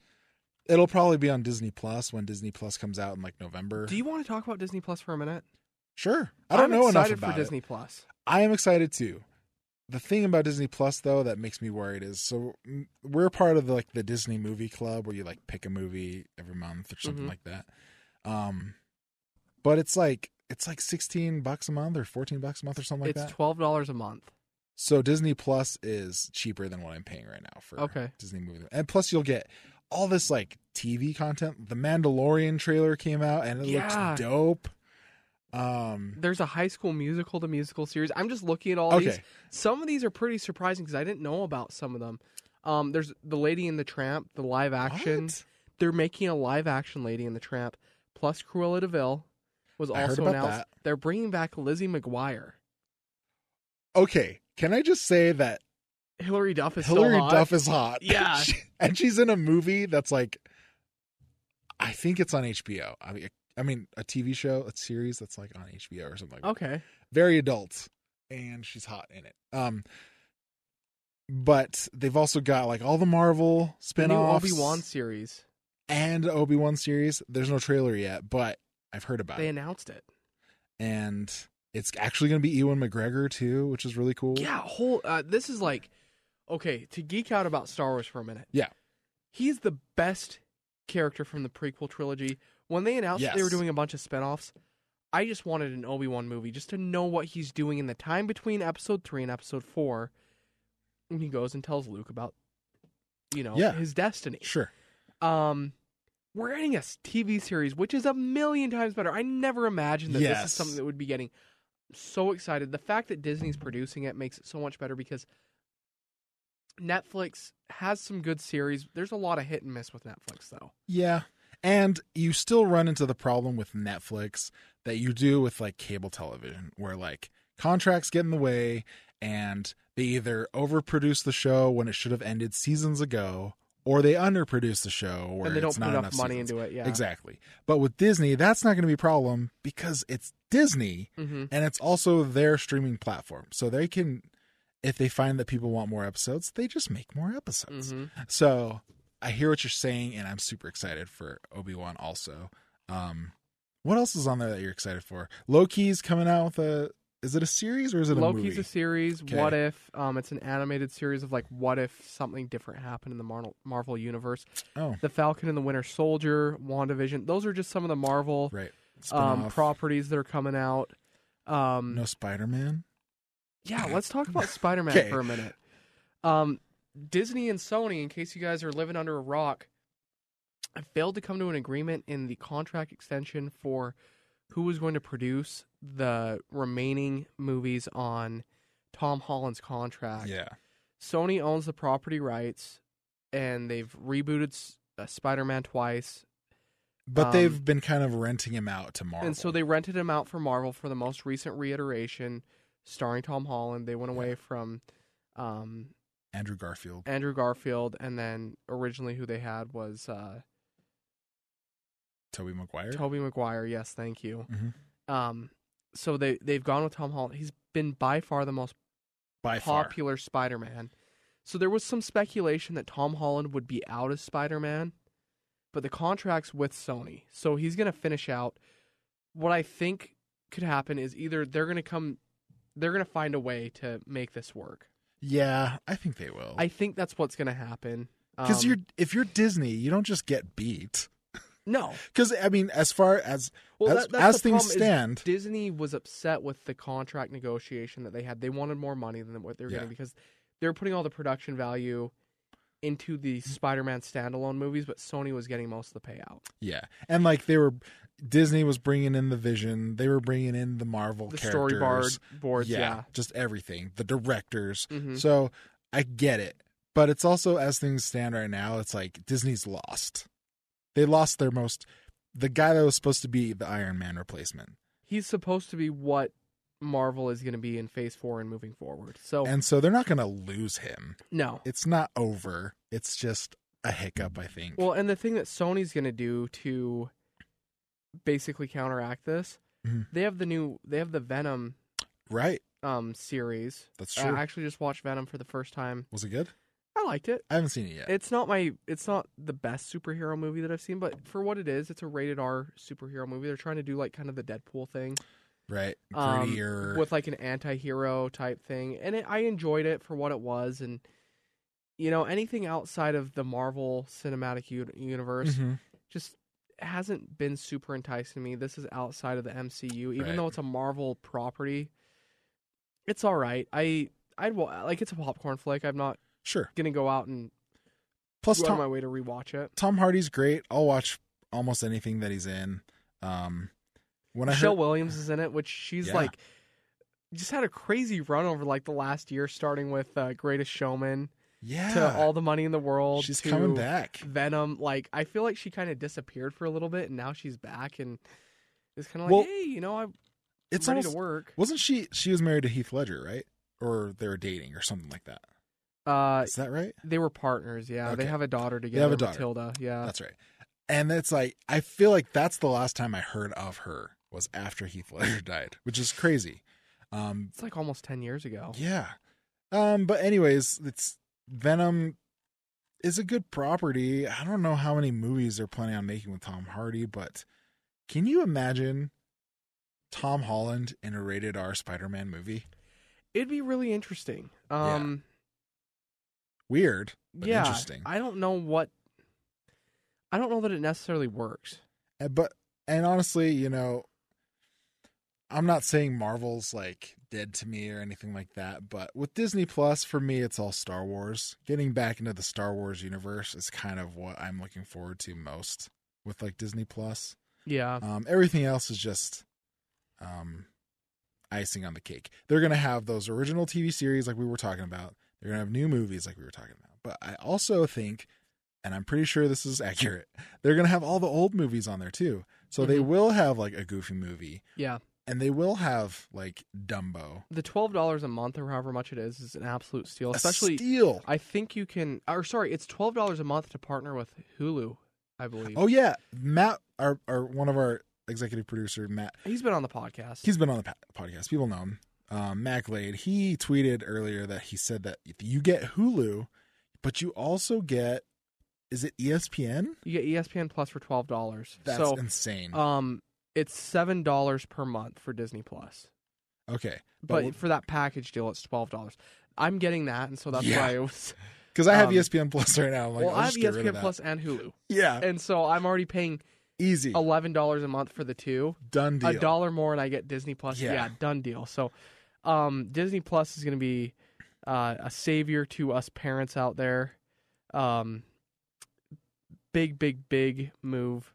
it'll probably be on Disney Plus when Disney Plus comes out in like November. Do you want to talk about Disney Plus for a minute? sure. I don't I'm know enough excited about for. Disney Plus. I am excited too. The thing about Disney Plus though that makes me worried is so we're part of the, like the Disney movie club where you like pick a movie every month or something Mhm. like that. Um but it's like it's like 16 bucks a month or 14 bucks a month or something like that. it's twelve dollars a month. So Disney Plus is cheaper than what I'm paying right now for Okay. Disney movie. And plus you'll get all this like TV content. The Mandalorian trailer came out and it Yeah. looks dope. Um There's a High School Musical to musical series. I'm just looking at all these. Some of these are pretty surprising because I didn't know about some of them. Um, there's the Lady in the Tramp, the live action. What? They're making a live action Lady in the Tramp. Plus Cruella de Vil was also announced. that. They're bringing back Lizzie McGuire. Okay. Can I just say that Hilary Duff is Hilary. Duff is hot. Yeah. And she's in a movie that's like I think it's on HBO. I mean I mean a TV show, a series that's like on HBO or something like that. Okay. very adult and she's hot in it um but they've also got like all the marvel spin-offs Obi Wan series. and obi-wan series there's no trailer yet but i've heard about They it They announced it. and it's actually going to be ewan mcgregor too which is really cool Yeah, whole. Uh, this is like, okay, to geek out about Star Wars for a minute. Yeah. he's the best character from the prequel trilogy. When they announced that they were doing a bunch of spinoffs, I just wanted an Obi Wan movie just to know what he's doing in the time between Episode three and Episode four. And he goes and tells Luke about, you know, Yeah. his destiny. sure Um, we're getting a TV series, which is a million times better. I never imagined that this is something that would be getting. I'm so excited. The fact that Disney's producing it makes it so much better because Netflix has some good series. There's a lot of hit and miss with Netflix though. Yeah. And you still run into the problem with Netflix that you do with like cable television, where like contracts get in the way and they either overproduce the show when it should have ended seasons ago, or they underproduce the show where and they don't it's put not enough, money seasons. into it. Yeah. Exactly. But with Disney, that's not going to be a problem because it's Disney hmm and it's also their streaming platform. So they can, if they find that people want more episodes, they just make more episodes. hmm So I hear what you're saying, and I'm super excited for Obi Wan. Also, um, what else is on there that you're excited for? Loki's coming out with a. Is it a series or is it a Loki's movie? a series. Okay. What if? Um, it's an animated series of like what if something different happened in the Marvel Marvel universe. oh, The Falcon and the Winter Soldier, WandaVision. Those are just some of the Marvel right. um, properties that are coming out. Um, no Spider Man. Yeah, let's talk about Spider Man Okay. for a minute. Um, Disney and Sony, in case you guys are living under a rock, have failed to come to an agreement in the contract extension for who was going to produce the remaining movies on Tom Holland's contract. Yeah. Sony owns the property rights, and they've rebooted uh, Spider Man twice. But Um, they've been kind of renting him out to Marvel. And so they rented him out for Marvel for the most recent reiteration, starring Tom Holland. They went away from um, Andrew Garfield. Andrew Garfield, and then originally who they had was uh, Tobey Maguire. Tobey Maguire. Yes, thank you. Mhm. Um, so they they've gone with Tom Holland. He's been by far the most By popular Spider-Man. So there was some speculation that Tom Holland would be out as Spider-Man, but the contract's with Sony. So he's going to finish out. What I think could happen is either they're going to come they're going to find a way to make this work. Yeah, I think they will. I think that's what's going to happen. Because Um, you're if you're Disney, you don't just get beat. no. Because I mean, as far as Well, as, that, as things stand, Disney was upset with the contract negotiation that they had. They wanted more money than what they were Yeah. getting because they were putting all the production value into the. Spider-Man standalone movies, but Sony was getting most of the payout. yeah, and like they were, Disney was bringing in the Vision, they were bringing in the Marvel The characters, storyboard boards, yeah, yeah. just everything, the directors. Mhm. So I get it, but it's also as things stand right now, it's like Disney's lost. They lost their most, the guy that was supposed to be the Iron Man replacement, He's supposed to be what Marvel is going to be in Phase Four and moving forward. So and so they're not going to lose him. no. It's not over. It's just a hiccup, I think. Well, and the thing that Sony's going to do to basically counteract this, Mhm. they have the new, they have the Venom right, um series. that's true. I actually just watched Venom for the first time. was it good? I liked it. I haven't seen it yet. It's not my it's not the best superhero movie that I've seen, but for what it is, it's a rated R superhero movie. They're trying to do like kind of the Deadpool thing right, um, with like an anti-hero type thing. And it, I enjoyed it for what it was and you know, anything outside of the Marvel Cinematic U- Universe Mhm. just hasn't been super enticing to me. This is outside of the MCU, even Right. though it's a Marvel property. It's all right. I I'd like it's a popcorn flick. I'm not Sure. gonna go out and Plus, go out my Tom, way to rewatch it. Tom Hardy's great. I'll watch almost anything that he's in. Um, when I Michelle heard, Williams is in it, which she's Yeah. like just had a crazy run over like the last year, starting with uh, Greatest Showman yeah, to All the Money in the World. she's coming back. Venom. Like I feel like she kind of disappeared for a little bit, and now she's back, and it's kind of like, Well, hey, you know, I'm It's ready almost to work. wasn't she? She was married to Heath Ledger, right? Or they were dating, or something like that. Uh, Is that right? they were partners. Yeah, they have a daughter together. have a daughter. Matilda. Yeah, That's right. And it's like I feel like that's the last time I heard of her was after Heath Ledger died, which is crazy. Um, it's like almost ten years ago. Yeah. Um, but anyways, it's Venom is a good property. I don't know how many movies they're planning on making with Tom Hardy, but can you imagine Tom Holland in a rated R Spider-Man movie? It'd be really interesting. Um, Weird, but yeah, interesting. I don't know what. I don't know that it necessarily works. But and honestly, you know, I'm not saying Marvel's like dead to me or anything like that, but with Disney Plus, for me, it's all Star Wars. Getting back into the Star Wars universe is kind of what I'm looking forward to most with like Disney Plus. Yeah, Um, everything else is just um, icing on the cake. They're gonna have those original TV series like we were talking about. They're gonna have new movies like we were talking about. But I also think, and I'm pretty sure this is accurate, they're gonna have all the old movies on there too. So they Mhm. will have like a Goofy movie, Yeah. And they will have like Dumbo. The twelve dollars a month or however much it is is an absolute steal. Especially a steal. I think you can or sorry, it's twelve dollars a month to partner with Hulu, I believe. Oh yeah, Matt, our, our one of our executive producer, Matt. He's been on the podcast. He's been on the pa- podcast. People know him. Um, Matt Glade. He tweeted earlier that he said that if you get Hulu, but you also get, is it ESPN? you get ESPN Plus for twelve dollars. That's So insane. um it's seven dollars per month for Disney Plus. okay, But, But- for that package deal it's twelve dollars. I'm getting that and so that's Yeah. why it was because I have um, ESPN Plus right now. I'm like, Well I have just get rid of ESPN Plus and Hulu. Yeah, And so I'm already paying easy, eleven dollars a month for the two. done deal. a dollar more and I get Disney Plus. Yeah. Yeah, done deal. So, um, Disney Plus is going to be uh, a savior to us parents out there. Um, big, big, big move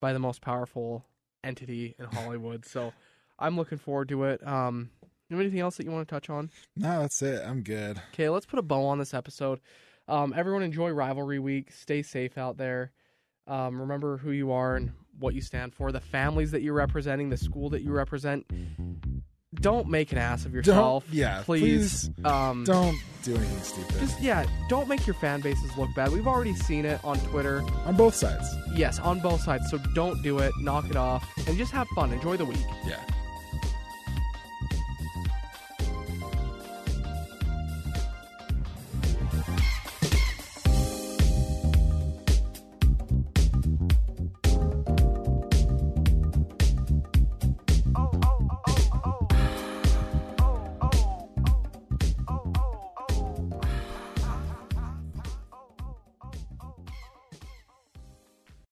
by the most powerful entity in Hollywood. so, I'm looking forward to it. Um, you have anything else that you want to touch on? No, that's it. I'm good. Okay, let's put a bow on this episode. Um, everyone enjoy Rivalry Week. Stay safe out there. Um, remember who you are and what you stand for, the families that you're representing, the school that you represent. Don't make an ass of yourself. yeah, please. um, Don't do anything stupid just yeah, don't make your fan bases look bad. We've already seen it on Twitter. on both sides. Yes, on both sides. So don't do it. Knock it off and just have fun. Enjoy the week. Yeah.